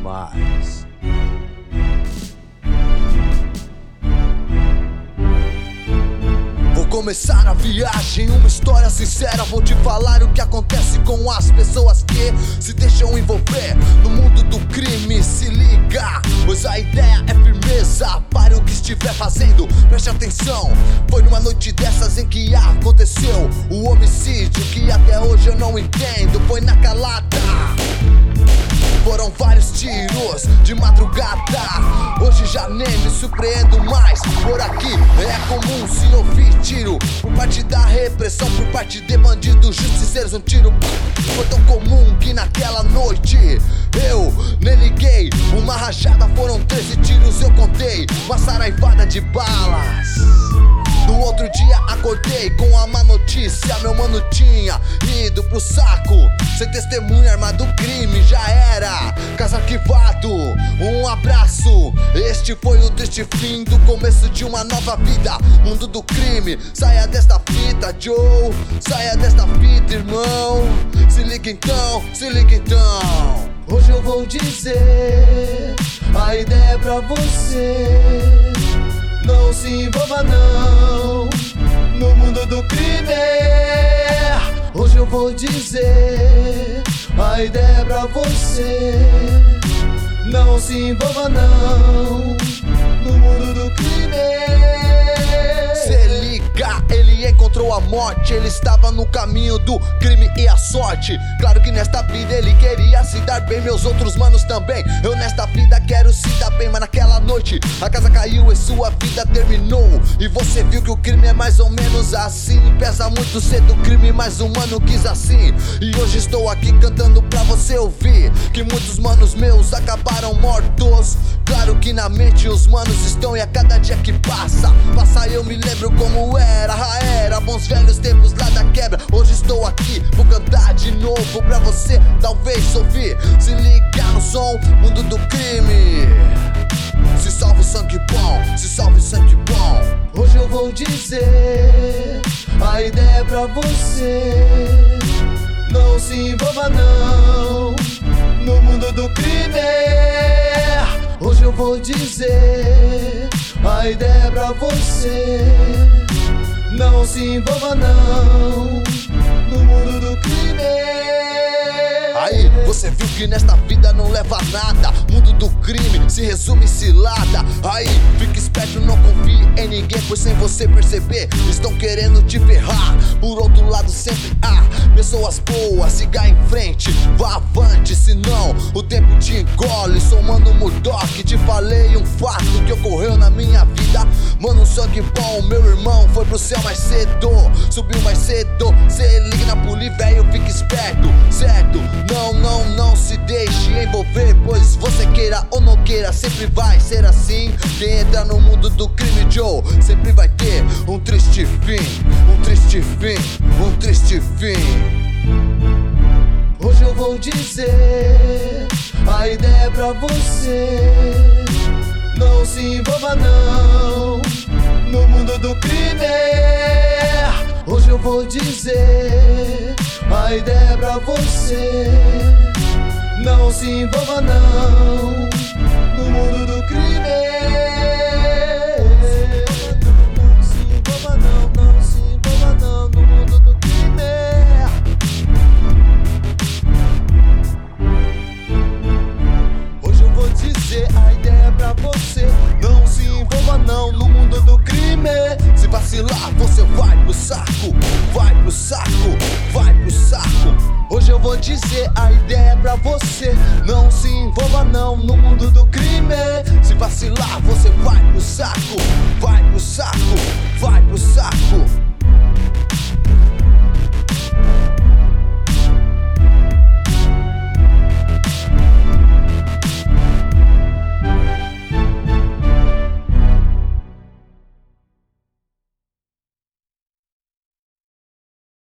mais. Vou começar a viagem, uma história sincera. Vou te falar o que acontece com as pessoas que se deixam envolver no mundo do crime. Se liga, pois a ideia é firmeza. Pare o que estiver fazendo, preste atenção. Foi numa noite dessas em que aconteceu o homicídio que até hoje eu não entendo. Foi na calada. Foram vários tiros de madrugada. Hoje já nem me surpreendo mais. Por aqui é comum se ouvir tiro. Por parte da repressão, por parte de bandidos justiceiros. Um tiro foi tão comum que naquela noite eu nem liguei. Uma rajada foram 13 tiros, eu contei. Uma saraivada de balas. No outro dia acordei com a má notícia. Meu mano tinha ido pro saco. Sem testemunha, armado crime, já era. Caso arquivado, um abraço. Este foi o triste fim do começo de uma nova vida. Mundo do crime, saia desta fita, Joe. Saia desta fita, irmão. Se liga então, se liga então. Hoje eu vou dizer a ideia é pra você. Não se envolva não no mundo do crime. Vou dizer a ideia é você. Não se envolva não no mundo do crime. Encontrou a morte. Ele estava no caminho do crime e a sorte. Claro que nesta vida ele queria se dar bem, meus outros manos também. Eu nesta vida quero se dar bem, mas naquela noite a casa caiu e sua vida terminou. E você viu que o crime é mais ou menos assim. Pesa muito cedo o crime, mas o mano quis assim. E hoje estou aqui cantando pra você ouvir que muitos manos meus acabaram mortos. Claro que na mente os manos estão e a cada dia que passa, passa eu me lembro como era bons velhos tempos lá da quebra. Hoje estou aqui, vou cantar de novo pra você talvez ouvir. Se liga no som, mundo do crime. Se salve o sangue bom, se salve o sangue bom. Hoje eu vou dizer a ideia é pra você. Não se envolva não no mundo do crime. Hoje eu vou dizer a ideia é pra você. Não se envolva não no mundo do crime. Aí, você viu que nesta vida não leva nada. Mundo do crime se resume em cilada. Aí, fica esperto, não confie em ninguém, pois sem você perceber, estão querendo te ferrar. Por outro lado, sempre há pessoas boas, siga em frente, vá avante, senão o tempo te engole. Sou mano Murdock, te falei um fato que ocorreu na minha vida. Mano, sangue bom, meu irmão foi pro céu mais cedo, subiu mais cedo. Cê liga na poli, velho, fica esperto, certo? Não, não, não se deixe envolver, pois você queira ou não queira, sempre vai ser assim. Quem entra no mundo do crime, Joe, sempre vai ter um triste fim, um triste fim, um triste fim. Hoje eu vou dizer a ideia é pra você. Não se envolva não no mundo do crime. Hoje eu vou dizer a ideia é pra você. Não se envolva não dizer a ideia é pra você. Não se envolva não no mundo do crime. Se vacilar, você vai pro saco, vai pro saco, vai pro saco.